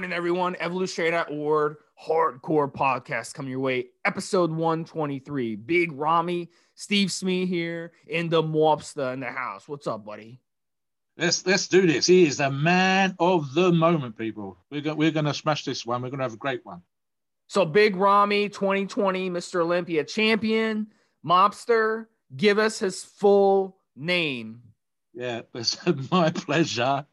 Morning, everyone. Evolutionary.org hardcore podcast coming your way. Episode 123. Big Rami, Steve Smee here in the Mobster in the house. What's up, buddy? Let's let's do this. He is the man of the moment, people. We're going we're gonna smash this one. We're gonna have a great one. So Big Rami, 2020 Mr. Olympia champion, Mobster. Give us his full name. Yeah, it's my pleasure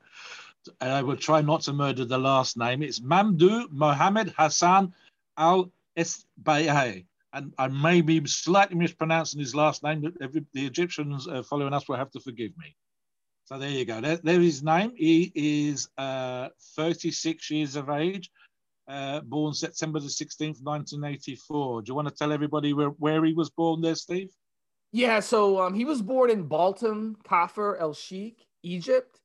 and I will try not to murder the last name. It's Mamdouh Mohammed Hassan Al Esbayeh. And I may be slightly mispronouncing his last name, but every, the Egyptians uh, following us will have to forgive me. So there you go. There, there is his name. He is uh, 36 years of age, uh, born September the 16th, 1984. Do you want to tell everybody where, where he was born there, Steve? Yeah, so um, he was born in Baltim, Kafr El Sheikh, Egypt.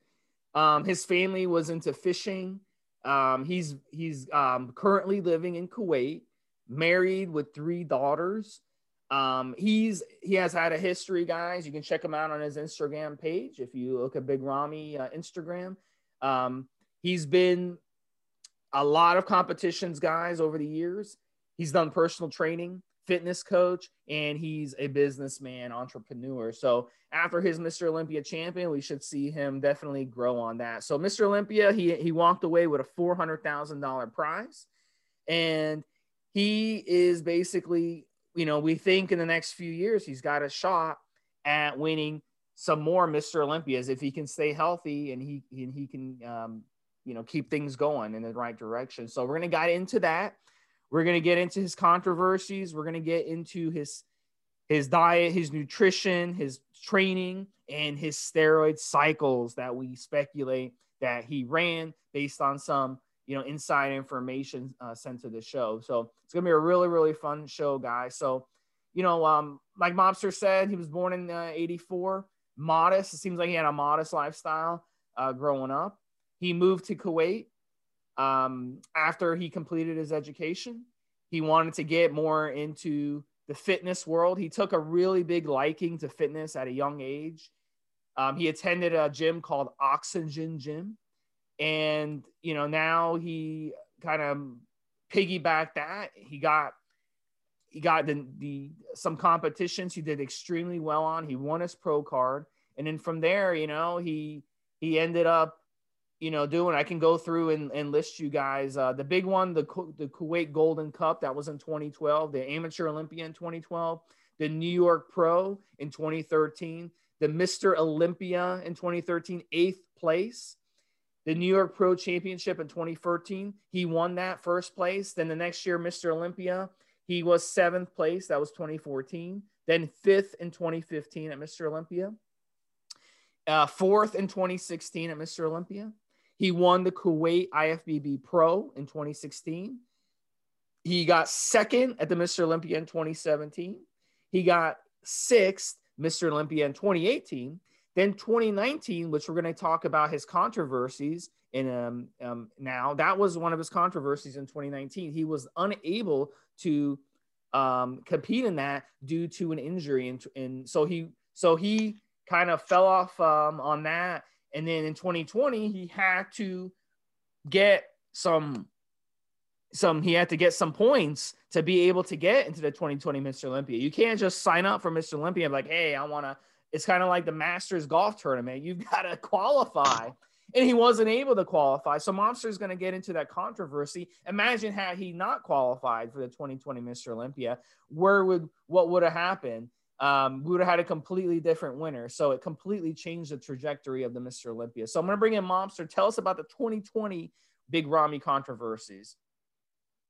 Um, his family was into fishing. Um, he's he's um, currently living in Kuwait, married with three daughters. Um, he's he has had a history, guys. You can check him out on his Instagram page if you look at Big Rami uh, Instagram. Um, he's been a lot of competitions, guys, over the years. He's done personal training fitness coach and he's a businessman entrepreneur. So after his mr olympia champion we should see him definitely grow on that. So mr olympia he, he walked away with a $400000 prize. And he is basically you know we think in the next few years he's got a shot at winning some more mr olympias if he can stay healthy and he and he can um, you know keep things going in the right direction. So we're going to get into that we're going to get into his controversies. We're going to get into his his diet, his nutrition, his training, and his steroid cycles that we speculate that he ran based on some you know inside information uh, sent to the show. So it's gonna be a really really fun show, guys. So you know, um, like Mobster said, he was born in uh, '84. Modest. It seems like he had a modest lifestyle uh, growing up. He moved to Kuwait um, after he completed his education. He wanted to get more into the fitness world. He took a really big liking to fitness at a young age. Um, he attended a gym called Oxygen Gym. And, you know, now he kind of piggybacked that. He got he got the, the some competitions he did extremely well on. He won his pro card. And then from there, you know, he he ended up you know, doing. I can go through and, and list you guys. Uh, the big one, the the Kuwait Golden Cup, that was in 2012. The Amateur Olympia in 2012. The New York Pro in 2013. The Mr. Olympia in 2013, eighth place. The New York Pro Championship in 2013, he won that first place. Then the next year, Mr. Olympia, he was seventh place. That was 2014. Then fifth in 2015 at Mr. Olympia. Uh, fourth in 2016 at Mr. Olympia. He won the Kuwait IFBB Pro in 2016. He got second at the Mr. Olympia in 2017. He got sixth Mr. Olympia in 2018. Then 2019, which we're going to talk about his controversies in um, um, now, that was one of his controversies in 2019. He was unable to um, compete in that due to an injury, and, and so he so he kind of fell off um, on that and then in 2020, he had to get some some he had to get some points to be able to get into the 2020 Mr. Olympia. You can't just sign up for Mr. Olympia like, hey, I want to. It's kind of like the Masters golf tournament. You've got to qualify. And he wasn't able to qualify. So Mobster is going to get into that controversy. Imagine had he not qualified for the 2020 Mr. Olympia, where would what would have happened? Um, we would have had a completely different winner. So it completely changed the trajectory of the Mr. Olympia. So I'm going to bring in Mobster. Tell us about the 2020 Big Rami controversies.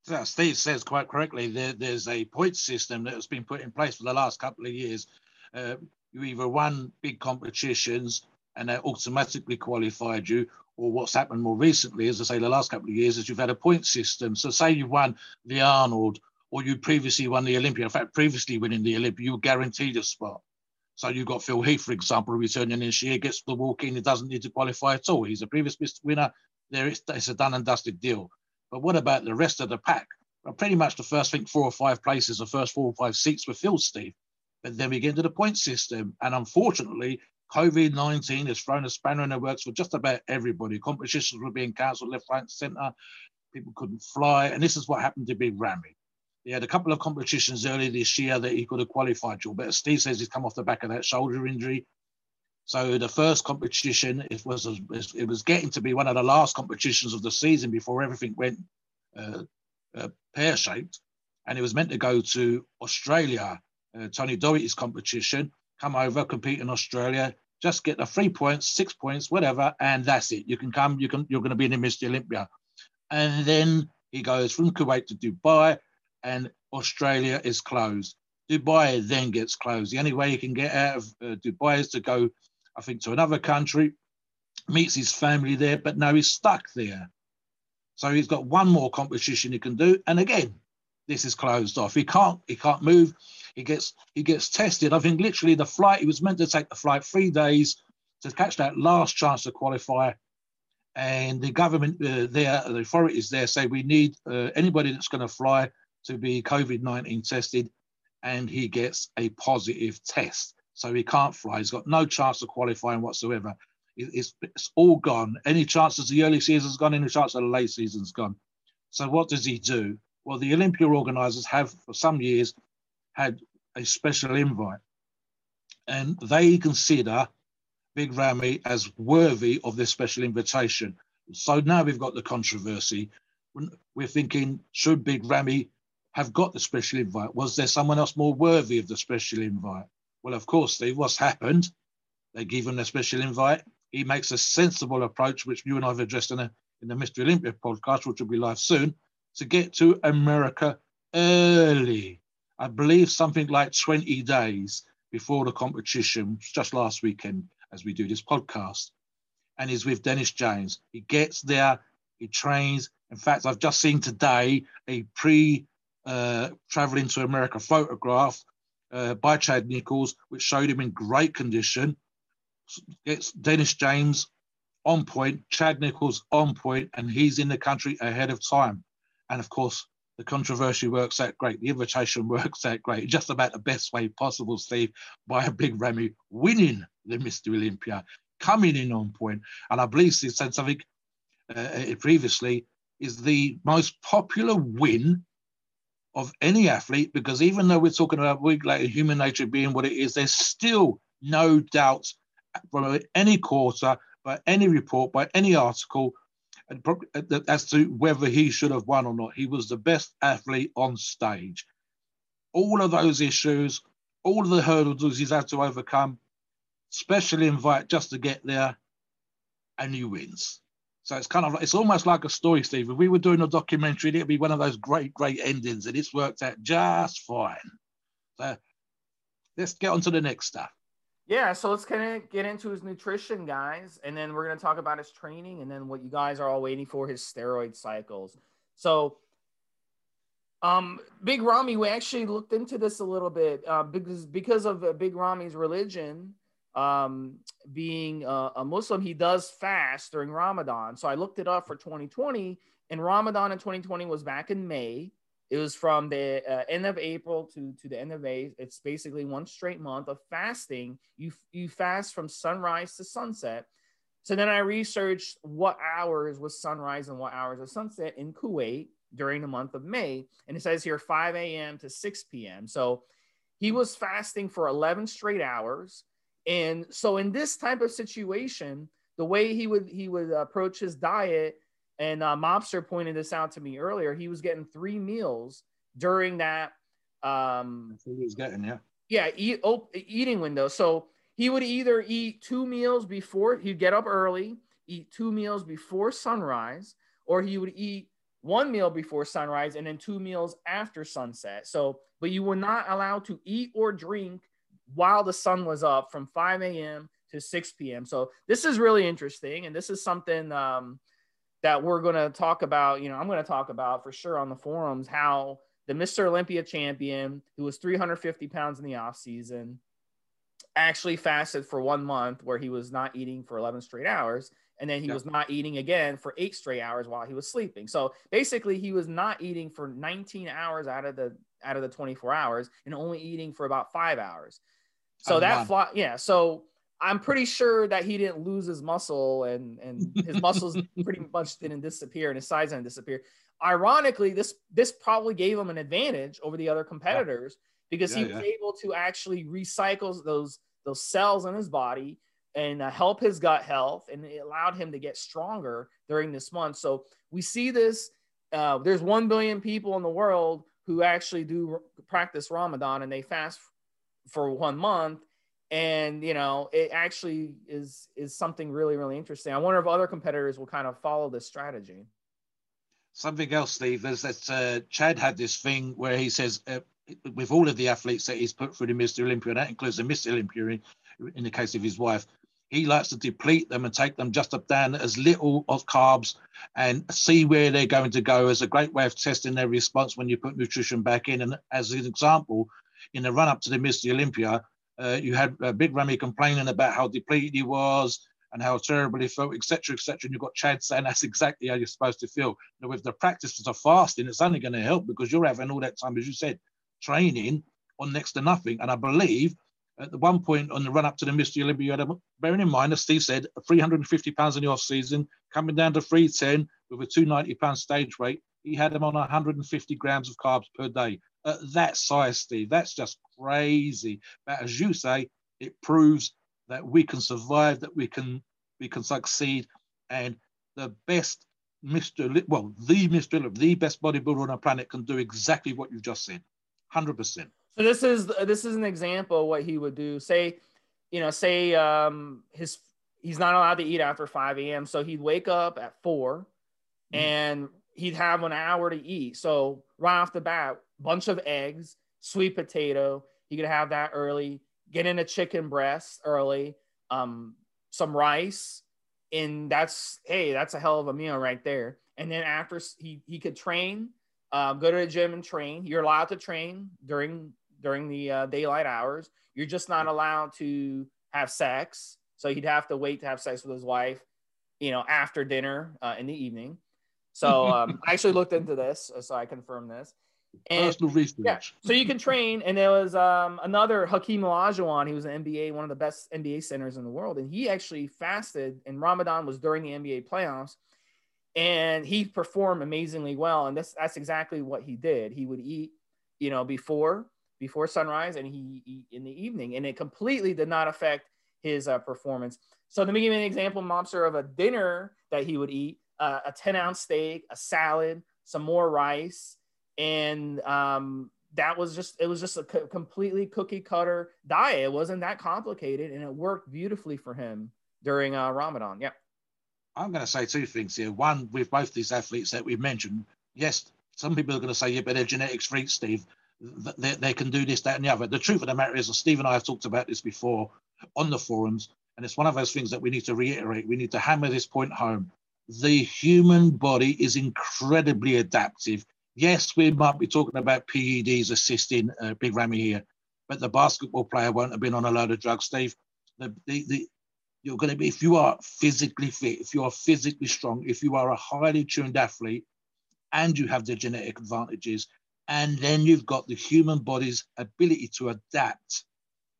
So Steve says quite correctly, there, there's a point system that has been put in place for the last couple of years. Uh, you either won big competitions and they automatically qualified you, or what's happened more recently, as I say, the last couple of years, is you've had a point system. So say you won the Arnold or you previously won the Olympia. In fact, previously winning the Olympia, you were guaranteed a spot. So you've got Phil Heath, for example, returning this year, gets the walk in, he doesn't need to qualify at all. He's a previous winner. There is it's a done and dusted deal. But what about the rest of the pack? Well, pretty much the first, I think, four or five places, the first four or five seats were filled, Steve. But then we get into the point system. And unfortunately, COVID 19 has thrown a spanner in the works for just about everybody. Competitions were being cancelled left, right, and centre. People couldn't fly. And this is what happened to Big Ramy. He had a couple of competitions earlier this year that he could have qualified for, but Steve says he's come off the back of that shoulder injury. So the first competition, it was it was getting to be one of the last competitions of the season before everything went uh, uh, pear shaped, and it was meant to go to Australia. Uh, Tony Doherty's competition, come over, compete in Australia, just get the three points, six points, whatever, and that's it. You can come, you can, you're going to be in the Mr. Olympia, and then he goes from Kuwait to Dubai, and Australia is closed. Dubai then gets closed. The only way he can get out of uh, Dubai is to go, I think, to another country, meets his family there, but now he's stuck there. So he's got one more competition he can do, and again, this is closed off. He can't, he can't move. He gets, he gets tested. I think literally the flight. He was meant to take the flight three days to catch that last chance to qualify, and the government uh, there, the authorities there say we need uh, anybody that's going to fly to be COVID 19 tested and he gets a positive test. So he can't fly. He's got no chance of qualifying whatsoever. It's, it's all gone. Any chances the early season's gone, any chance of the late season's gone. So what does he do? Well, the Olympia organisers have for some years had a special invite, and they consider Big Ramy as worthy of this special invitation. So now we've got the controversy. We're thinking, should Big Ramy have got the special invite? Was there someone else more worthy of the special invite? Well, of course, Steve, what's happened? They give him the special invite. He makes a sensible approach, which you and I have addressed in, a, in the Mystery Olympia podcast, which will be live soon, to get to America early. I believe something like 20 days before the competition, just last weekend, as we do this podcast. And he's with Dennis James. He gets there, he trains. In fact, I've just seen today a pre uh, traveling to America photograph uh, by Chad Nicholls, which showed him in great condition. Gets Dennis James on point, Chad Nicholls on point, and he's in the country ahead of time. And of course, the controversy works out great. The invitation works out great. Just about the best way possible, Steve, by a big Ramy winning the Mr. Olympia, coming in on point. And I believe he said something uh, previously, is the most popular win of any athlete because even though we're talking about like human nature being what it is, there's still no doubt from any quarter, by any report, by any article, uh, as to whether he should have won or not. He was the best athlete on stage. All of those issues, all of the hurdles he's had to overcome, special invite just to get there, and he wins. So it's kind of like it's almost like a story, Steve. If we were doing a documentary, it'd be one of those great, great endings, and it's worked out just fine. So let's get on to the next stuff. Yeah, so let's kind of get into his nutrition, guys, and then we're gonna talk about his training, and then what you guys are all waiting for his steroid cycles. So, um, Big Rami, we actually looked into this a little bit uh, because because of uh, Big Rami's religion um, being a, a, Muslim, he does fast during Ramadan. So I looked it up for 2020, and Ramadan in 2020 was back in May. It was from the uh, end of April to, to the end of May. It's basically one straight month of fasting. You you fast from sunrise to sunset. So then I researched what hours was sunrise and what hours was sunset in Kuwait during the month of May, and it says here 5 a.m. to 6 p.m. So he was fasting for 11 straight hours and so in this type of situation, the way he would he would approach his diet, and uh, Mobster pointed this out to me earlier, he was getting three meals during that. Um, he was getting yeah. Yeah, eat, oh, eating window. So he would either eat two meals before he'd get up early, eat two meals before sunrise, or he would eat one meal before sunrise and then two meals after sunset. So, but you were not allowed to eat or drink while the sun was up from 5 a.m. to 6 p.m. So this is really interesting, and this is something um, that we're going to talk about. You know, I'm going to talk about for sure on the forums how the Mr. Olympia champion, who was 350 pounds in the off season, actually fasted for one month where he was not eating for 11 straight hours and then he yeah. was not eating again for eight straight hours while he was sleeping. So basically he was not eating for 19 hours out of the out of the 24 hours and only eating for about five hours. So that fly, yeah so i'm pretty sure that he didn't lose his muscle and and his muscles pretty much didn't disappear and his size didn't disappear. Ironically this this probably gave him an advantage over the other competitors yeah because yeah, he was able to actually recycle those those cells in his body and uh, help his gut health and it allowed him to get stronger during this month so we see this uh, there's 1 billion people in the world who actually do practice ramadan and they fast for one month and you know it actually is is something really really interesting i wonder if other competitors will kind of follow this strategy something else steve is that uh, chad had this thing where he says uh, with all of the athletes that he's put through the Mr. Olympia, and that includes the Mr. Olympia in, in the case of his wife, he likes to deplete them and take them just up down as little of carbs and see where they're going to go as a great way of testing their response when you put nutrition back in. And as an example, in the run up to the Mr. Olympia, uh, you had uh, Big Ramy complaining about how depleted he was and how terrible he felt, etc., etc. And you've got Chad saying that's exactly how you're supposed to feel. Now, with the practices of fasting, it's only going to help because you're having all that time, as you said, training on next to nothing. And I believe at the one point on the run up to the Mr. Olympia, you had a, bearing in mind, as Steve said, 350 pounds in the off season, coming down to 310 with a 290 pound stage weight, he had him on 150 grams of carbs per day. At that size, Steve, that's just crazy. But as you say, it proves that we can survive, that we can we can succeed, and the best Mr. Well, the Mr. the best bodybuilder on our planet can do exactly what you've just said hundred percent. So this is this is an example of what he would do. Say, you know, say um, his he's not allowed to eat after five a.m. So he'd wake up at 4 mm-hmm. and he'd have an hour to eat. So right off the bat, bunch of eggs, sweet potato. He could have that early. Get in a chicken breast early. Um, some rice, and that's hey, that's a hell of a meal right there. And then after he he could train um, go to the gym and train. You're allowed to train during during the uh, daylight hours. You're just not allowed to have sex. So he'd have to wait to have sex with his wife, you know, after dinner uh, in the evening. So um, I actually looked into this, uh, so I confirmed this. And. Yeah, so you can train, and there was um, another Hakeem Olajuwon. He was an NBA, one of the best NBA centers in the world, and he actually fasted. And Ramadan was during the NBA playoffs, and he performed amazingly well and this that's exactly what he did he would eat you know before before sunrise and he eat in the evening and it completely did not affect his uh, performance so let me give you an example mobster of a dinner that he would eat uh, a 10 ounce steak a salad some more rice and um, that was just it was just a co- completely cookie cutter diet it wasn't that complicated and it worked beautifully for him during uh, ramadan yeah I'm going to say two things here. One, with both these athletes that we've mentioned, yes, some people are going to say, yeah, but they're genetics freaks, Steve. They, they can do this, that, and the other. The truth of the matter is, and Steve and I have talked about this before on the forums, and it's one of those things that we need to reiterate. We need to hammer this point home. The human body is incredibly adaptive. Yes, we might be talking about PEDs assisting uh, Big Ramy here, but the basketball player won't have been on a load of drugs, Steve. The, the, the, you're going to be, if you are physically fit, if you are physically strong, if you are a highly tuned athlete and you have the genetic advantages, and then you've got the human body's ability to adapt.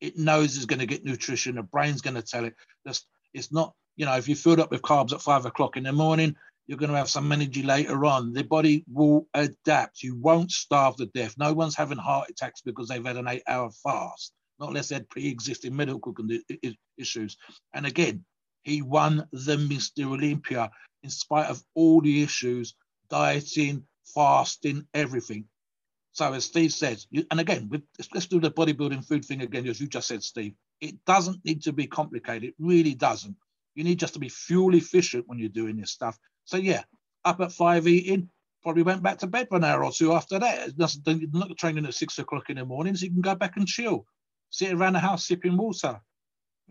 It knows it's going to get nutrition, the brain's going to tell it. Just, it's not, you know, if you're filled up with carbs at five o'clock in the morning, you're going to have some energy later on. The body will adapt. You won't starve to death. No one's having heart attacks because they've had an eight hour fast not unless they had pre-existing medical issues. And again, he won the Mr. Olympia in spite of all the issues, dieting, fasting, everything. So as Steve says, you, and again, with, let's do the bodybuilding food thing again, as you just said, Steve. It doesn't need to be complicated. It really doesn't. You need just to be fuel efficient when you're doing this stuff. So yeah, up at five eating, probably went back to bed for an hour or two after that. It's not training at six o'clock in the morning, so you can go back and chill sit around the house sipping water.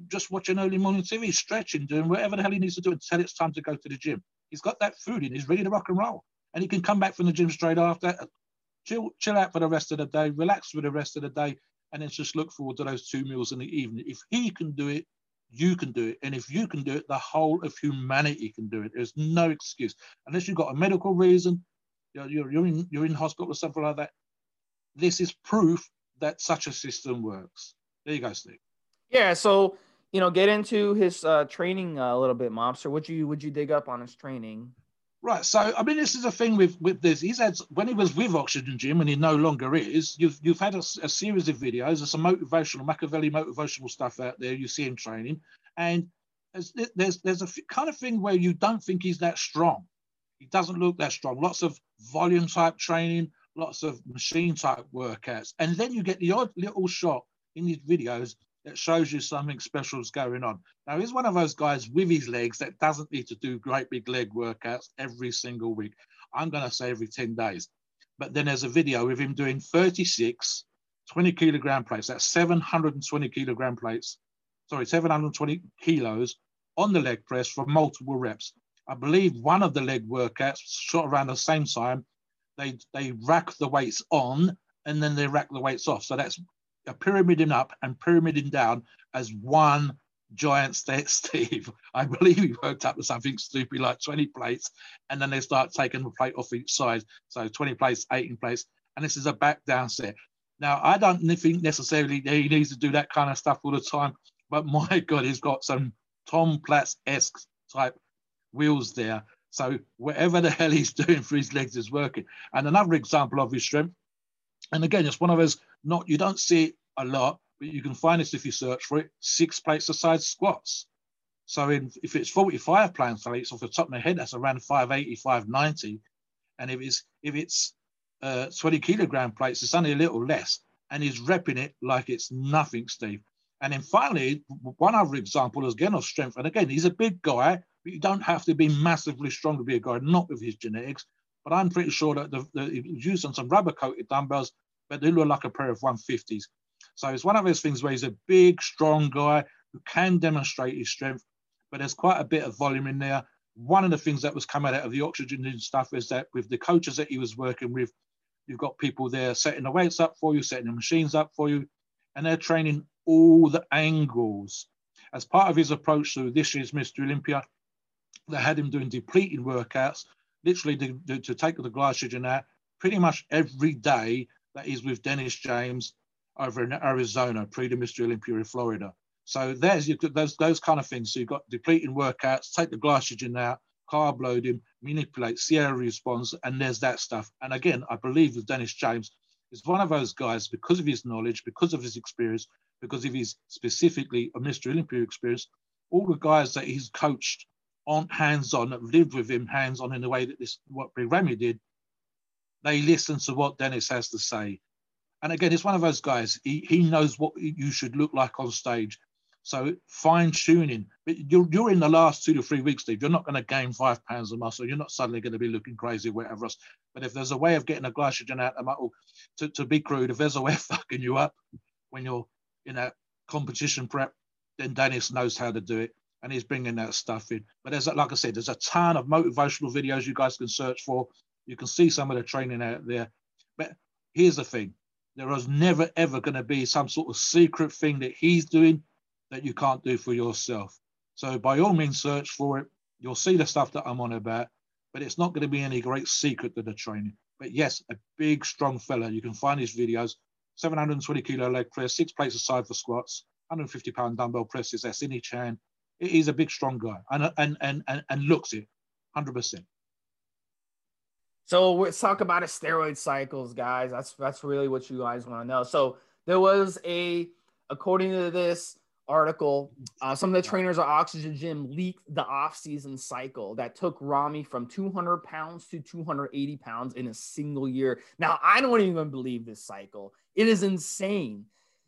just watching early morning TV, stretching, doing whatever the hell he needs to do until it's time to go to the gym. He's got that food in, he's ready to rock and roll. And he can come back from the gym straight after, chill, chill out for the rest of the day, relax for the rest of the day, and then just look forward to those two meals in the evening. If he can do it, you can do it. And if you can do it, the whole of humanity can do it. There's no excuse. Unless you've got a medical reason, you're, you're, in, you're in hospital or something like that. This is proof that such a system works. There you go, Steve. Yeah. So, you know, get into his uh, training a little bit, Mobster. Would you would you dig up on his training? Right. So, I mean, this is a thing with with this. He's had when he was with Oxygen Gym, and he no longer is. You've you've had a, a series of videos. There's some motivational Machiavelli motivational stuff out there. You see him training, and there's there's there's a kind of thing where you don't think he's that strong. He doesn't look that strong. Lots of volume type training, lots of machine type workouts, and then you get the odd little shot in these videos that shows you something special is going on. Now, he's one of those guys with his legs that doesn't need to do great big leg workouts every single week. I'm going to say every 10 days. But then there's a video of him doing 36 20 kilogram plates. That's 720 kilogram plates. Sorry, 720 kilos on the leg press for multiple reps. I believe one of the leg workouts shot around the same time. They they rack the weights on and then they rack the weights off. So that's pyramiding up and pyramiding down as one giant state Steve. I believe he worked up to something stupid like 20 plates, and then they start taking the plate off each side. So 20 plates, 18 plates, and this is a back down set. Now, I don't think necessarily he needs to do that kind of stuff all the time, but my God, he's got some Tom Platz esque type wheels there. So whatever the hell he's doing for his legs is working. And another example of his strength, and again, it's one of those not you don't see it a lot, but you can find this if you search for it. Six plates a side squats. So in, if it's 45 plates off the top of my head, that's around 580, 590. And if it's if it's uh, 20 kilogram plates, it's only a little less. And he's repping it like it's nothing, Steve. And then finally, one other example is again of strength. And again, he's a big guy, but you don't have to be massively strong to be a guy, not with his genetics. But I'm pretty sure that the, the, he's using some rubber coated dumbbells but they look like a pair of 150s. So it's one of those things where he's a big, strong guy who can demonstrate his strength, but there's quite a bit of volume in there. One of the things that was coming out of the oxygen and stuff is that with the coaches that he was working with, you've got people there setting the weights up for you, setting the machines up for you, and they're training all the angles. As part of his approach to this year's Mr. Olympia, they had him doing depleting workouts, literally to, to take the glycogen out pretty much every day that is with Dennis James over in Arizona, pre the Mr. Olympia in Florida. So there's those those kind of things. So you've got depleting workouts, take the glycogen out, carb loading, manipulate, Sierra response, and there's that stuff. And again, I believe with Dennis James is one of those guys because of his knowledge, because of his experience, because of his specifically a Mr. Olympia experience. All the guys that he's coached aren't hands-on, that lived with him hands-on in the way that this what Big Ramy did they listen to what Dennis has to say. And again, it's one of those guys. He, he knows what you should look like on stage. So fine tuning. But you're, you're in the last two to three weeks, Steve. You're not going to gain five pounds of muscle. You're not suddenly going to be looking crazy, whatever else. But if there's a way of getting a glycogen out of muscle, to, to be crude, if there's a way of fucking you up when you're in that competition prep, then Dennis knows how to do it. And he's bringing that stuff in. But there's, like I said, there's a ton of motivational videos you guys can search for. You can see some of the training out there. But here's the thing there is never, ever going to be some sort of secret thing that he's doing that you can't do for yourself. So by all means, search for it. You'll see the stuff that I'm on about, but it's not going to be any great secret to the training. But yes, a big, strong fella. You can find his videos 720 kilo leg press, six plates aside for squats, 150 pound dumbbell presses. That's in each hand. He's a big, strong guy and, and, and, and, and looks it 100%. So let's talk about his steroid cycles, guys. That's that's really what you guys want to know. So there was a, according to this article, uh, some of the trainers at Oxygen Gym leaked the off-season cycle that took Rami from 200 pounds to 280 pounds in a single year. Now I don't even believe this cycle. It is insane.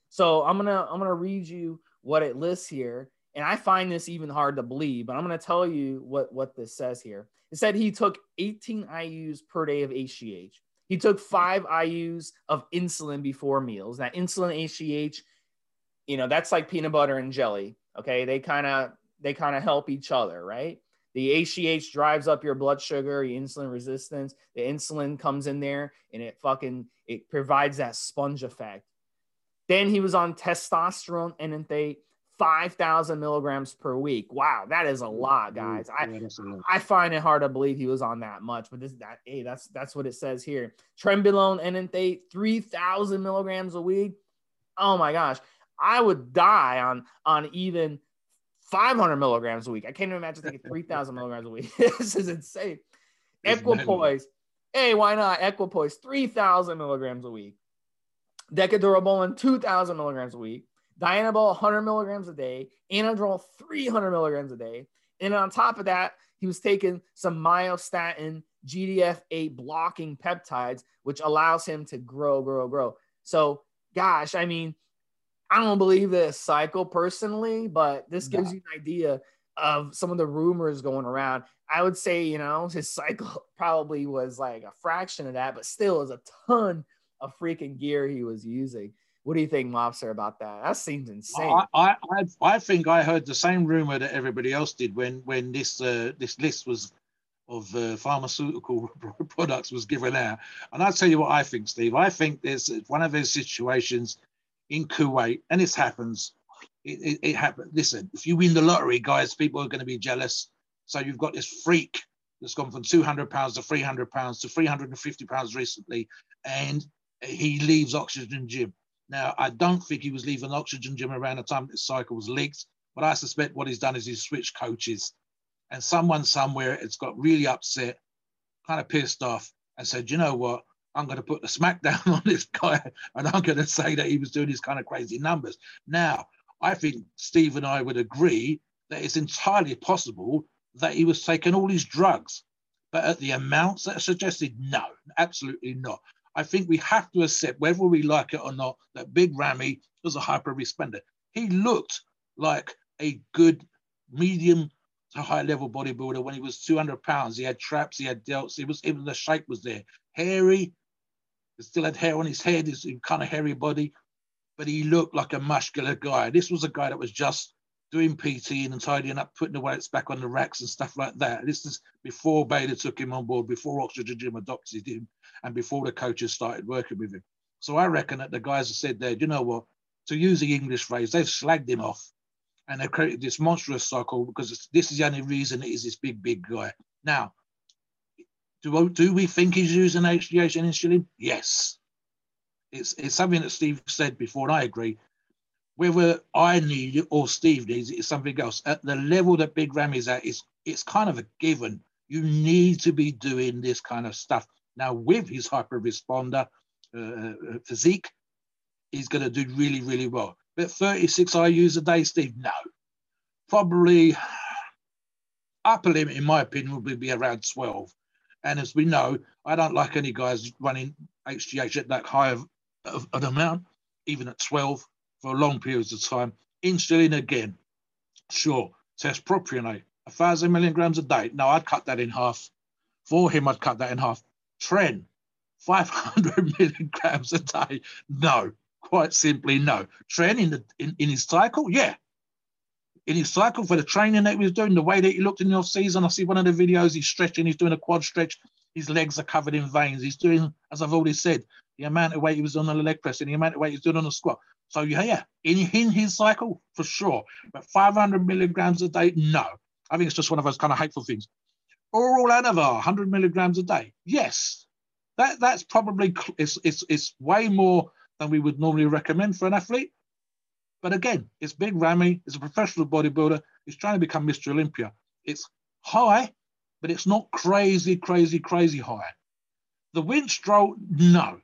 So I'm gonna I'm gonna read you what it lists here, and I find this even hard to believe. But I'm gonna tell you what what this says here. It said he took 18 IUs per day of HGH. He took five IUs of insulin before meals. That insulin HGH, you know, that's like peanut butter and jelly. Okay, they kind of they kind of help each other, right? The HGH drives up your blood sugar, your insulin resistance. The insulin comes in there and it fucking it provides that sponge effect. Then he was on testosterone enanthate, 5,000 milligrams per week. Wow, that is a lot, guys. I, I find it hard to believe he was on that much, but this that hey, that's that's what it says here. Trenbolone enanthate, 3,000 milligrams a week. Oh my gosh, I would die on on even 500 milligrams a week. I can't even imagine taking 3,000 milligrams a week. this is insane. Equipoise. Hey, why not? Equipoise, 3,000 milligrams a week. Decadurabolin, 2,000 milligrams a week. Dianabol, 100 milligrams a day. Anadrol, 300 milligrams a day. And on top of that, he was taking some myostatin GDF8 blocking peptides, which allows him to grow, grow, grow. So, gosh, I mean, I don't believe this cycle personally, but this gives you an idea of some of the rumors going around. I would say, you know, his cycle probably was like a fraction of that, but still is a ton of freaking gear he was using. What do you think, Mobster, about that? That seems insane. I, I, I think I heard the same rumor that everybody else did when when this uh, this list was of uh, pharmaceutical products was given out. And I'll tell you what I think, Steve. I think there's one of those situations in Kuwait, and this happens. It, it, it. Listen, if you win the lottery, guys, people are going to be jealous. So you've got this freak that's gone from 200 pounds to 300 pounds to 350 pounds recently, and he leaves Oxygen Gym. Now, I don't think he was leaving Oxygen Gym around the time this cycle was leaked, but I suspect what he's done is he's switched coaches. And someone somewhere has got really upset, kind of pissed off, and said, you know what? I'm going to put the smackdown on this guy and I'm going to say that he was doing these kind of crazy numbers. Now, I think Steve and I would agree that it's entirely possible that he was taking all these drugs. But at the amounts that are suggested, no, absolutely not. I think we have to accept, whether we like it or not, that Big Ramy was a hyper responder. He looked like a good medium to high level bodybuilder when he was 200 pounds. He had traps, he had delts, he was even the shape was there. Hairy, he still had hair on his head, his kind of hairy body, but he looked like a muscular guy. This was a guy that was just doing PT and tidying up, putting the weights back on the racks and stuff like that. This is before Bader took him on board, before Oxygen Gym adopted him, and before the coaches started working with him. So I reckon that the guys have said there, you know what, to use the English phrase, they've slagged him off and they've created this monstrous cycle because this is the only reason it is this big, big guy. Now, do, do we think he's using HGH and insulin? Yes. It's, it's something that Steve said before, and I agree. Whether I need it or Steve needs it is something else. At the level that Big Ram is at, it's, it's kind of a given. You need to be doing this kind of stuff. Now, with his hyper responder uh, uh physique, he's going to do really, really well. But 36 IUs a day, Steve? No. Probably upper limit, in my opinion, would be around 12. And as we know, I don't like any guys running HGH at that high of, of an amount, even at 12 for long periods of time. Insulin again, sure. Test propionate, a thousand milligrams a day. No, I'd cut that in half. For him, I'd cut that in half. Tren, 500 milligrams a day. No, quite simply no. Tren in, the, in, in his cycle, yeah, in his cycle for the training that he was doing, the way that he looked in the off season. I see one of the videos, he's stretching, he's doing a quad stretch, his legs are covered in veins. He's doing, as I've already said, the amount of weight he was on the leg press and the amount of weight he's doing on the squat. So yeah, in, in his cycle, for sure. But 500 milligrams a day, no. I think it's just one of those kind of hateful things. Oral Anavar, 100 milligrams a day. Yes, that that's probably it's, it's it's way more than we would normally recommend for an athlete. But again, it's Big Ramy, it's a professional bodybuilder, he's trying to become Mr. Olympia. It's high, but it's not crazy, crazy, crazy high. The Winstrol, no.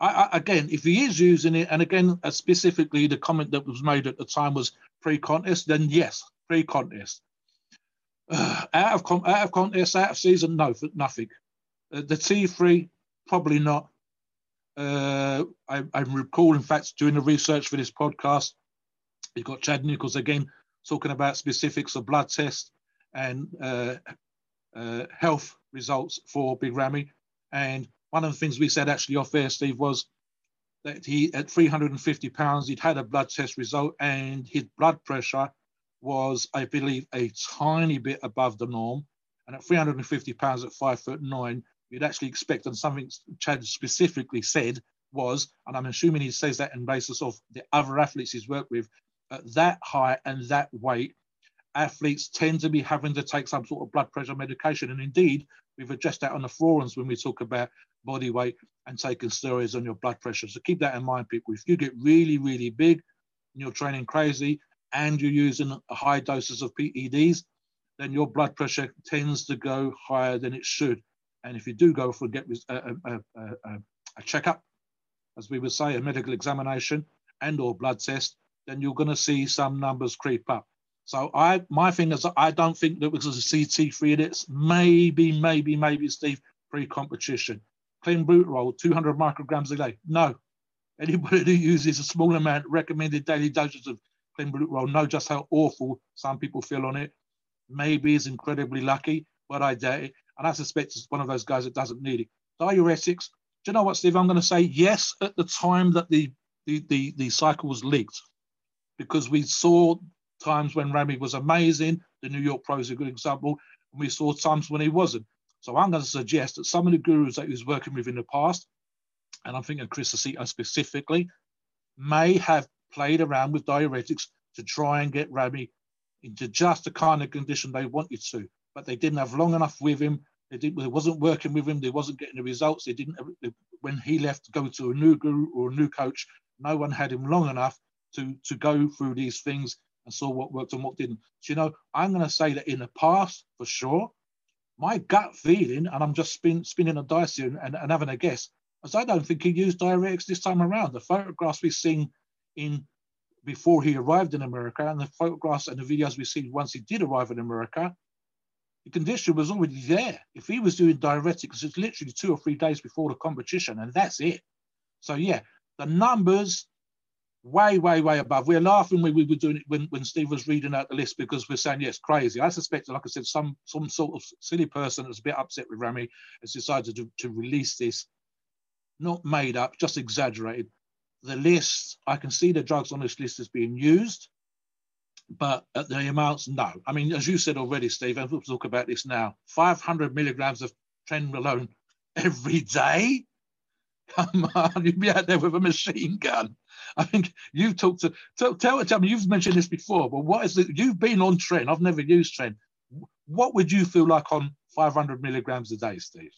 I, I, again, if he is using it, and again, uh, specifically the comment that was made at the time was pre-contest, then yes, pre-contest. Uh, out of out of contest, out of season, no, for nothing. Uh, the T3, probably not. Uh, I, I recall, in fact, doing the research for this podcast, You've got Chad Nicholls again talking about specifics of blood tests and uh, uh, health results for Big Ramy. And one of the things we said actually off air, Steve, was that he, at 350 pounds, he'd had a blood test result and his blood pressure was, I believe, a tiny bit above the norm. And at 350 pounds at five foot nine, you'd actually expect, and something Chad specifically said was, and I'm assuming he says that in basis of the other athletes he's worked with, at that height and that weight, athletes tend to be having to take some sort of blood pressure medication. And indeed, we've addressed that on the forums when we talk about body weight and taking steroids on your blood pressure. So keep that in mind, people. If you get really, really big and you're training crazy and you're using high doses of PEDs, then your blood pressure tends to go higher than it should. And if you do go for get a, a, a, a checkup, as we would say, a medical examination and or blood test, then you're going to see some numbers creep up. So I, my thing is, I don't think that because of CT3 in maybe, maybe, maybe, Steve, pre-competition. Clenbuterol, 200 micrograms a day. No. Anybody who uses a small amount, recommended daily doses of clenbuterol know just how awful some people feel on it. Maybe is incredibly lucky, but I doubt it. And I suspect it's one of those guys that doesn't need it. Diuretics, do you know what, Steve? I'm going to say yes at the time that the, the, the, the cycle was leaked because we saw times when Ramy was amazing. The New York Pro is a good example. And we saw times when he wasn't. So I'm going to suggest that some of the gurus that he was working with in the past, and I'm thinking Chris Aceto specifically, may have played around with diuretics to try and get Ramy into just the kind of condition they wanted to. But they didn't have long enough with him. They, didn't, they wasn't working with him. They wasn't getting the results. They didn't. They, when he left to go to a new guru or a new coach, no one had him long enough to to go through these things and saw what worked and what didn't. So, you know, I'm going to say that in the past, for sure, my gut feeling, and I'm just spin, spinning a dice here and, and, having a guess, as I don't think he used diuretics this time around. The photographs we've seen in before he arrived in America and the photographs and the videos we've seen once he did arrive in America, the condition was already there. If he was doing diuretics, it's literally two or three days before the competition, and that's it. So yeah, the numbers way, way, way above. We're laughing when we were doing it when, when Steve was reading out the list because we're saying, yes, crazy. I suspect, like I said, some some sort of silly person that's a bit upset with Rami has decided to, to release this, not made up, just exaggerated. The list, I can see the drugs on this list is being used, but at the amounts, no. I mean, as you said already, Steve, and we'll talk about this now 500 milligrams of trenbolone every day. Come on, you'd be out there with a machine gun. I think you've talked to tell, tell, tell me you've mentioned this before, but what is it? You've been on Tren. I've never used Tren. What would you feel like on 500 milligrams a day, Steve?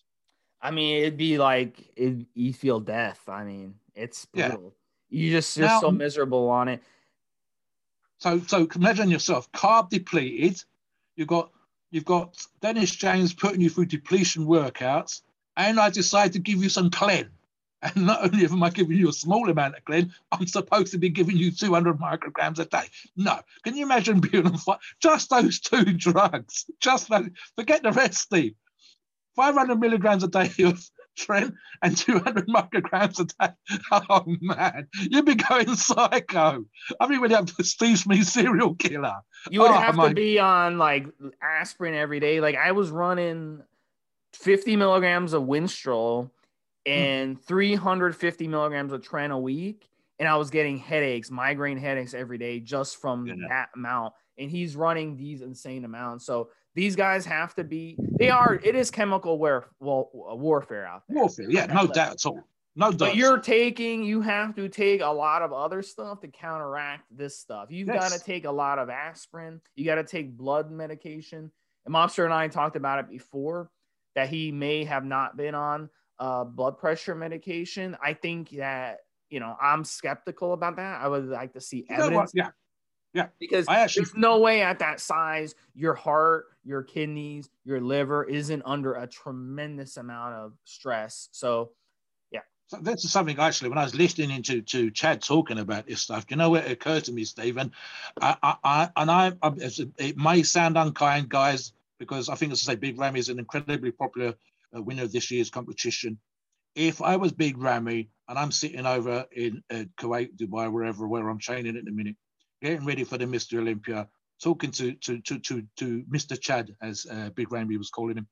I mean, it'd be like it, you feel death. I mean, it's brutal. Yeah. You just you're now, so miserable on it. So so imagine yourself carb depleted. You've got you've got Dennis James putting you through depletion workouts, and I decide to give you some clean. And not only am I giving you a small amount of Clen, I'm supposed to be giving you 200 micrograms a day. No. Can you imagine being on fire? Just those two drugs. Just those. Forget the rest, Steve. 500 milligrams a day of Tren and 200 micrograms a day. Oh, man. You'd be going psycho. I mean, we'd have Steve Smith serial killer. You would oh, have to be on like aspirin every day. Like I was running 50 milligrams of Winstrol Hmm. and 350 milligrams of Tren a week. And I was getting headaches, migraine headaches every day just from yeah. that amount. And he's running these insane amounts. So these guys have to be, they are, it is chemical war, well, warfare out there. Warfare, yeah, no doubt at all. No doubt. But you're taking, you have to take a lot of other stuff to counteract this stuff. You've yes. got to take a lot of aspirin. You got to take blood medication. And Mobster and I talked about it before that he may have not been on uh, blood pressure medication. I think that you know I'm skeptical about that. I would like to see evidence. Yeah, yeah. Because actually, there's no way at that size, your heart, your kidneys, your liver isn't under a tremendous amount of stress. So, yeah. So that's something actually when I was listening into to Chad talking about this stuff. You know what occurred to me, Stephen? I, I, I and I, I, it may sound unkind, guys, because I think as I say, Big Ramy is an incredibly popular winner of this year's competition. If I was Big Ramy and I'm sitting over in uh, Kuwait, Dubai, wherever, where I'm training at the minute, getting ready for the Mr. Olympia, talking to to to to, to Mr. Chad, as uh, Big Ramy was calling him,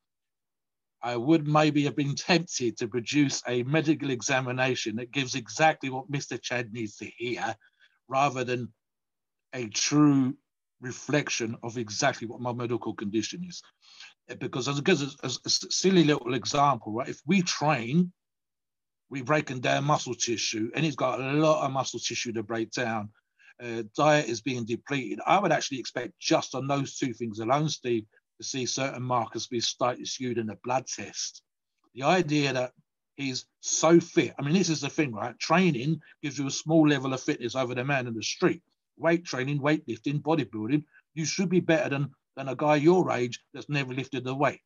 I would maybe have been tempted to produce a medical examination that gives exactly what Mr. Chad needs to hear, rather than a true reflection of exactly what my medical condition is. Because as, as, as a silly little example, right? If we train, we're breaking down muscle tissue, and it's got a lot of muscle tissue to break down. Uh, diet is being depleted. I would actually expect just on those two things alone, Steve, to see certain markers be slightly skewed in a blood test. The idea that he's so fit. I mean, this is the thing, right? Training gives you a small level of fitness over the man in the street. Weight training, weightlifting, bodybuilding, you should be better than, than a guy your age that's never lifted the weight.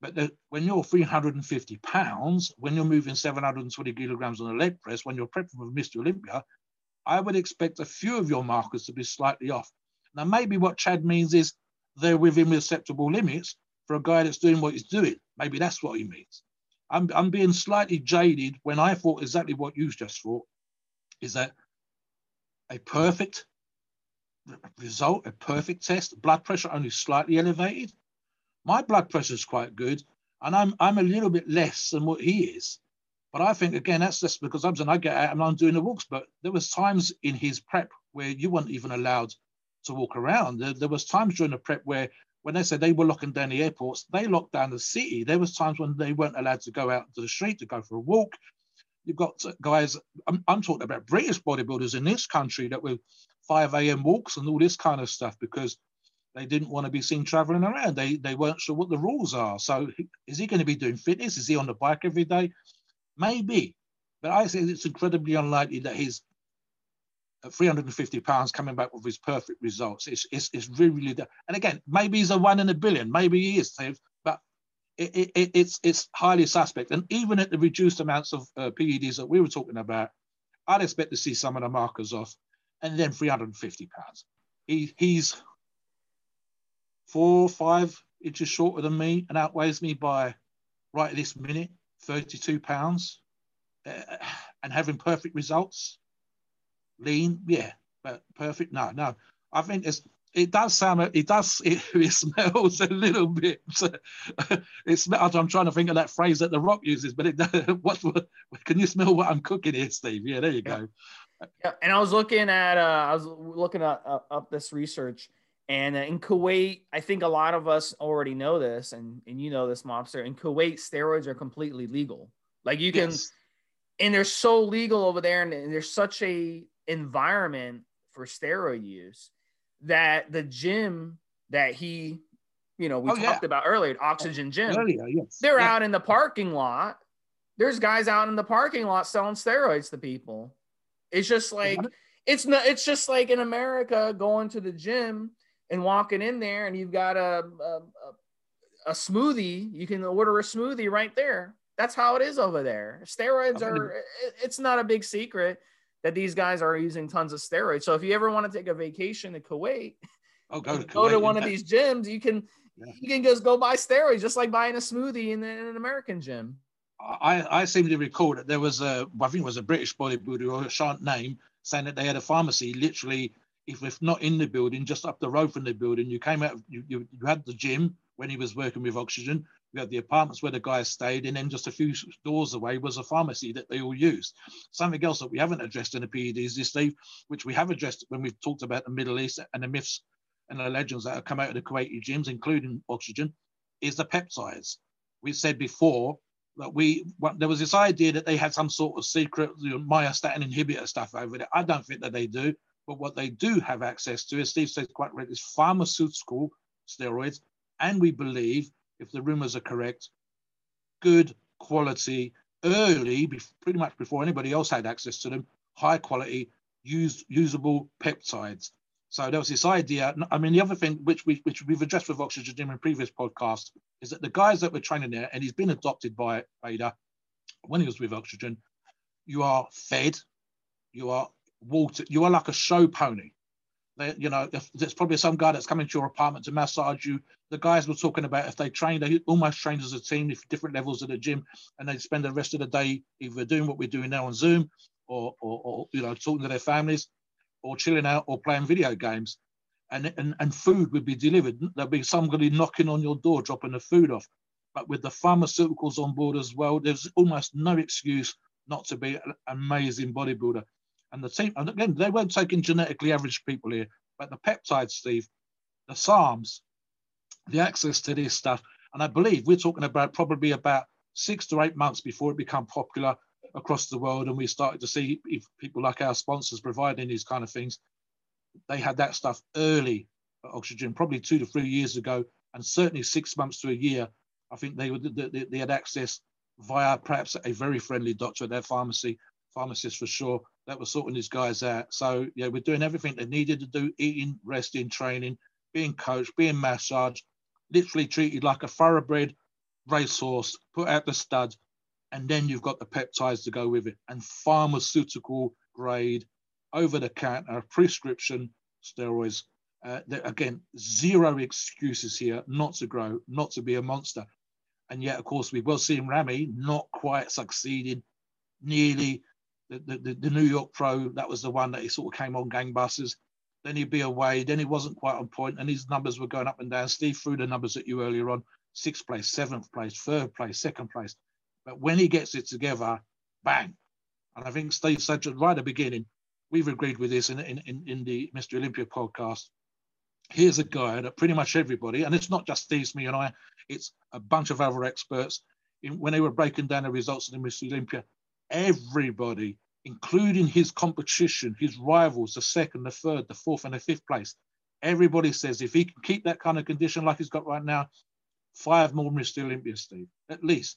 But the, when you're 350 pounds, when you're moving 720 kilograms on a leg press, when you're prepping for Mr. Olympia, I would expect a few of your markers to be slightly off. Now, maybe what Chad means is they're within acceptable limits for a guy that's doing what he's doing. Maybe that's what he means. I'm, I'm being slightly jaded when I thought exactly what you just thought is that a perfect result, a perfect test, blood pressure only slightly elevated. My blood pressure is quite good, and I'm I'm a little bit less than what he is. But I think again that's just because I'm saying I get out and I'm doing the walks. But there was times in his prep where you weren't even allowed to walk around. There, there was times during the prep where when they said they were locking down the airports, they locked down the city. There was times when they weren't allowed to go out to the street to go for a walk. You've got guys. I'm, I'm talking about British bodybuilders in this country that were 5 a.m. walks and all this kind of stuff because they didn't want to be seen traveling around. They they weren't sure what the rules are. So is he going to be doing fitness? Is he on the bike every day? Maybe, but I think it's incredibly unlikely that he's at 350 pounds coming back with his perfect results. It's, it's, it's really, really, and again, maybe he's a one in a billion, maybe he is, but it, it, it's, it's highly suspect. And even at the reduced amounts of uh, PEDs that we were talking about, I'd expect to see some of the markers off and then 350 pounds. He, he's four, or five inches shorter than me and outweighs me by right this minute, 32 pounds uh, and having perfect results lean, yeah, but perfect. No, no. I think it's it does sound it does it, it smells a little bit it's i'm trying to think of that phrase that the rock uses but it what, what can you smell what i'm cooking here steve yeah there you yeah. go yeah and i was looking at uh i was looking at, uh, up this research and uh, in kuwait i think a lot of us already know this and and you know this mobster in kuwait steroids are completely legal like you can yes. and they're so legal over there and there's such a environment for steroid use that the gym that he, you know, we oh, talked yeah. about earlier, Oxygen Gym, earlier, yes. they're yeah. out in the parking lot. There's guys out in the parking lot selling steroids to people. It's just like it's not. It's just like in America going to the gym and walking in there, and you've got a, a, a smoothie. You can order a smoothie right there. That's how it is over there. Steroids are. It's not a big secret that these guys are using tons of steroids. So if you ever want to take a vacation to Kuwait, oh, go to, go to one of these gyms, you can yeah. you can just go buy steroids, just like buying a smoothie in, in an American gym. I, I seem to recall that there was a, I think it was a British bodybuilder or a shan't name saying that they had a pharmacy literally, if, if not in the building, just up the road from the building. You came out, you, you, you had the gym when he was working with oxygen. We had the apartments where the guys stayed, and then just a few doors away was a pharmacy that they all used. Something else that we haven't addressed in the PEDs is, Steve, which we have addressed when we've talked about the Middle East and the myths and the legends that have come out of the Kuwaiti gyms, including oxygen, is the peptides. We said before that we there was this idea that they had some sort of secret you know, myostatin inhibitor stuff over there. I don't think that they do, but what they do have access to, as Steve says quite right, is pharmaceutical steroids, and we believe if the rumors are correct, good quality, early, pretty much before anybody else had access to them, high quality, used, usable peptides. So there was this idea. I mean, the other thing which we which we've addressed with Oxygen in previous podcasts is that the guys that were training there, and he's been adopted by Vader when he was with Oxygen, you are fed, you are water, you are like a show pony. They, you know, if there's probably some guy that's coming to your apartment to massage you. The guys were talking about if they train, they almost trained as a team, if different levels of the gym, and they spend the rest of the day either doing what we're doing now on Zoom, or, or, or you know, talking to their families, or chilling out, or playing video games. And, and, and food would be delivered. There'd be somebody knocking on your door, dropping the food off. But with the pharmaceuticals on board as well, there's almost no excuse not to be an amazing bodybuilder. And the team, and again, they weren't taking genetically average people here. But the peptides, Steve, the SARMs, the access to this stuff, and I believe we're talking about probably about six to eight months before it became popular across the world, and we started to see if people like our sponsors providing these kind of things. They had that stuff early, oxygen, probably two to three years ago, and certainly six months to a year. I think they would they, they had access via perhaps a very friendly doctor at their pharmacy, pharmacist for sure, that was sorting these guys out. So yeah, we're doing everything they needed to do: eating, resting, training, being coached, being massaged, literally treated like a thoroughbred racehorse, put out the stud, and then you've got the peptides to go with it, and pharmaceutical grade, over the counter prescription steroids. Uh, again, zero excuses here not to grow, not to be a monster. And yet, of course, we will see Ramy not quite succeeding nearly the, the, the New York Pro. That was the one that he sort of came on gangbusters. Then he'd be away. Then he wasn't quite on point, and his numbers were going up and down. Steve threw the numbers at you earlier on: sixth place, seventh place, third place, second place. But when he gets it together, bang! And I think Steve said right at the beginning, we've agreed with this in, in, in the Mr. Olympia podcast. Here's a guy that pretty much everybody, and it's not just Steve, me, and I, it's a bunch of other experts. In, when they were breaking down the results of the Mr. Olympia, everybody, including his competition, his rivals, the second, the third, the fourth, and the fifth place, everybody says if he can keep that kind of condition like he's got right now, five more Mr. Olympia, Steve, at least.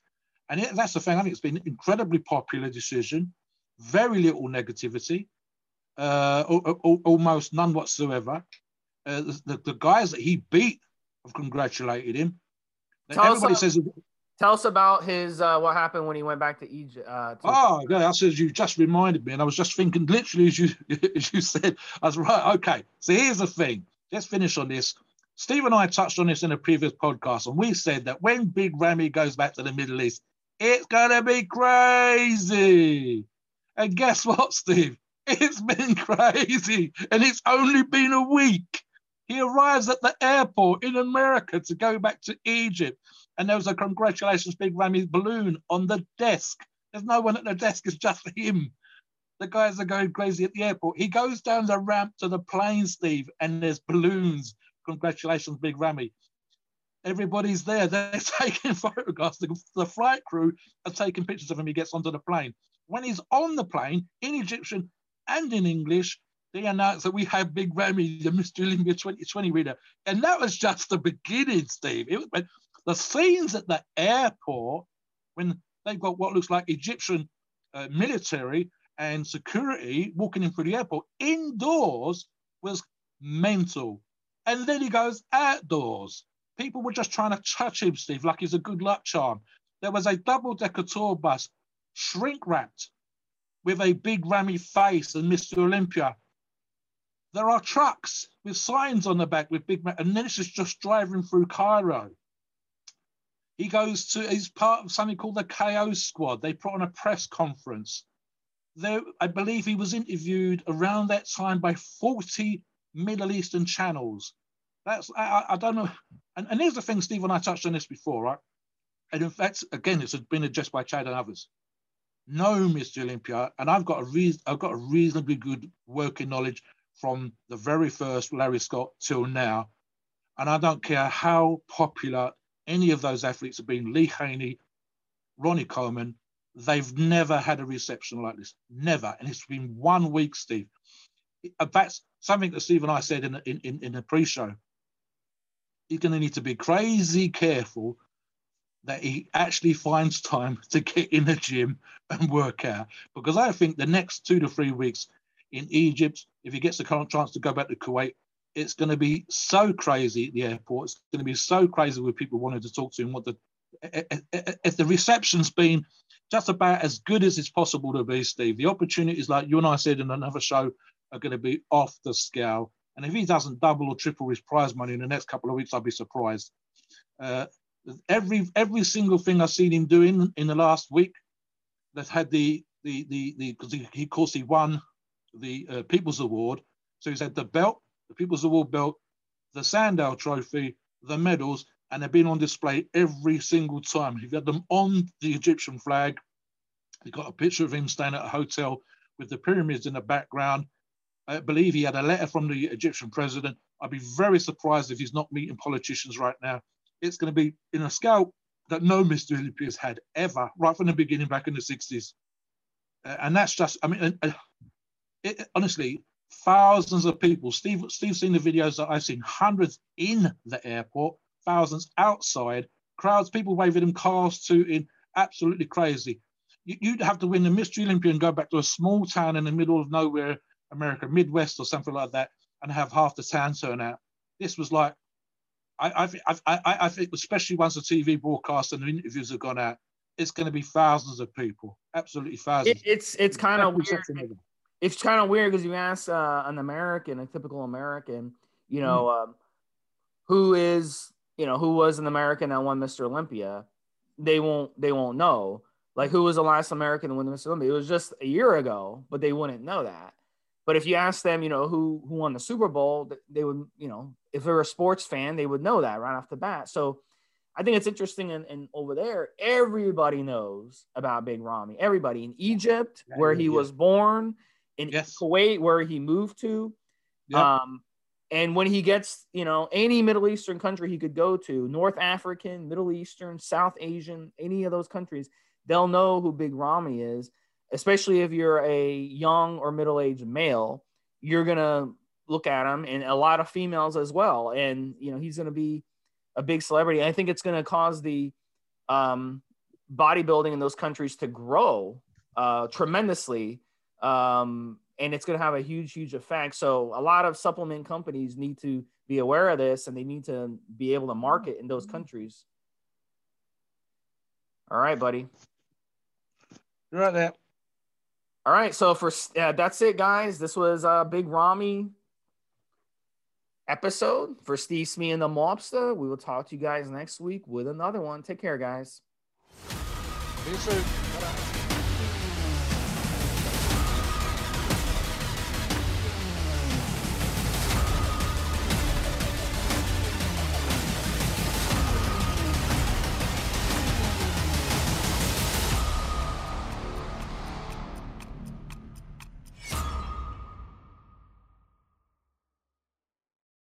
And it, that's the thing. I think it's been an incredibly popular decision, very little negativity, uh, almost none whatsoever. Uh, the, the, guys that he beat have congratulated him. Tell Everybody us, says. Tell us about his uh, what happened when he went back to Egypt. Uh, to- oh, yeah, I said you just reminded me, and I was just thinking literally as you as you said. I was right. Okay, so here's the thing. Let's finish on this. Steve and I touched on this in a previous podcast, and we said that when Big Ramy goes back to the Middle East, it's gonna be crazy. And guess what, Steve? It's been crazy, and it's only been a week. He arrives at the airport in America to go back to Egypt, and there was a congratulations Big Ramy balloon on the desk. There's no one at the desk, it's just him. The guys are going crazy at the airport. He goes down the ramp to the plane, Steve, and there's balloons. Congratulations, Big Ramy. Everybody's there. They're taking photographs. The, the flight crew are taking pictures of him. He gets onto the plane. When he's on the plane in Egyptian and in English, they announced that we have Big Ramy, the Mr. Olympia 2020 reader. And that was just the beginning, Steve. It was, the scenes at the airport when they've got what looks like Egyptian uh, military and security walking in through the airport indoors was mental. And then he goes outdoors. People were just trying to touch him, Steve, like he's a good luck charm. There was a double decker tour bus, shrink wrapped, with a big Ramy face and Mr. Olympia. There are trucks with signs on the back with big, and then is just driving through Cairo. He goes to, he's part of something called the KO squad. They put on a press conference. There, I believe he was interviewed around that time by 40 Middle Eastern channels. That's, I, I don't know. And, and here's the thing, Stephen, I touched on this before, right? And in fact, again, it's been addressed by Chad and others. No, Mr. Olympia, and I've got a reason, I've got a reasonably good working knowledge from the very first Larry Scott till now. And I don't care how popular any of those athletes have been Lee Haney, Ronnie Coleman, they've never had a reception like this. Never. And it's been one week, Steve. Uh, that's something that Steve and I said in, in, in, the pre show. He's going to need to be crazy careful that he actually finds time to get in the gym and work out. Because I think the next two to three weeks in Egypt, if he gets the current chance to go back to Kuwait, it's going to be so crazy at the airport. It's going to be so crazy with people wanting to talk to him. What the eh, eh, eh, if the reception's been just about as good as it's possible to be, Steve, the opportunities, like you and I said in another show, are going to be off the scale. And if he doesn't double or triple his prize money in the next couple of weeks, I'll be surprised. Uh, every every single thing I've seen him doing in the last week that had the the the the because he, he of course he won the uh, People's Award, so he's had the belt, the People's Award belt, the Sandow Trophy, the medals, and they've been on display every single time. You've got them on the Egyptian flag. You've got a picture of him staying at a hotel with the pyramids in the background. I believe he had a letter from the Egyptian president. I'd be very surprised if he's not meeting politicians right now. It's going to be in a scale that no Mr. Olympia has had ever, right from the beginning back in the 60s. Uh, and that's just, I mean, uh, it, honestly, thousands of people. Steve, Steve's seen the videos that I've seen, hundreds in the airport, thousands outside, crowds, people waving them cars to in, absolutely crazy. You, would have to win the Mr. Olympia and go back to a small town in the middle of nowhere, America, Midwest or something like that, and have half the town turn out. This was like, I, I, I, I think, especially once the TV broadcast and the interviews have gone out, it's going to be thousands of people, absolutely thousands. It, it's it's kind of weird. It's kind of weird because you ask uh, an American, a typical American, you know, mm. um, who is you know who was an American that won Mr. Olympia, they won't they won't know. Like who was the last American to win Mr. Olympia? It was just a year ago, but they wouldn't know that. But if you ask them, you know, who who won the Super Bowl, they would, you know, if they're a sports fan, they would know that right off the bat. So I think it's interesting. And, and over there, everybody knows about Big Ramy. Everybody in Egypt, yeah, where he was born, in yes. Kuwait, where he moved to. Yep. Um, and when he gets, you know, any Middle Eastern country he could go to, North African, Middle Eastern, South Asian, any of those countries, they'll know who Big Ramy is, especially if you're a young or middle aged male. You're going to look at him and a lot of females as well. And, you know, he's going to be a big celebrity. I think it's going to cause the um, bodybuilding in those countries to grow uh, tremendously. Um, and it's going to have a huge, huge effect. So a lot of supplement companies need to be aware of this and they need to be able to market in those countries. All right, buddy. You're right there. All right, so for uh, that's it, guys. This was uh, Big Ramy episode for Steve Smee and the Mobster. We will talk to you guys next week with another one. Take care, guys. You soon.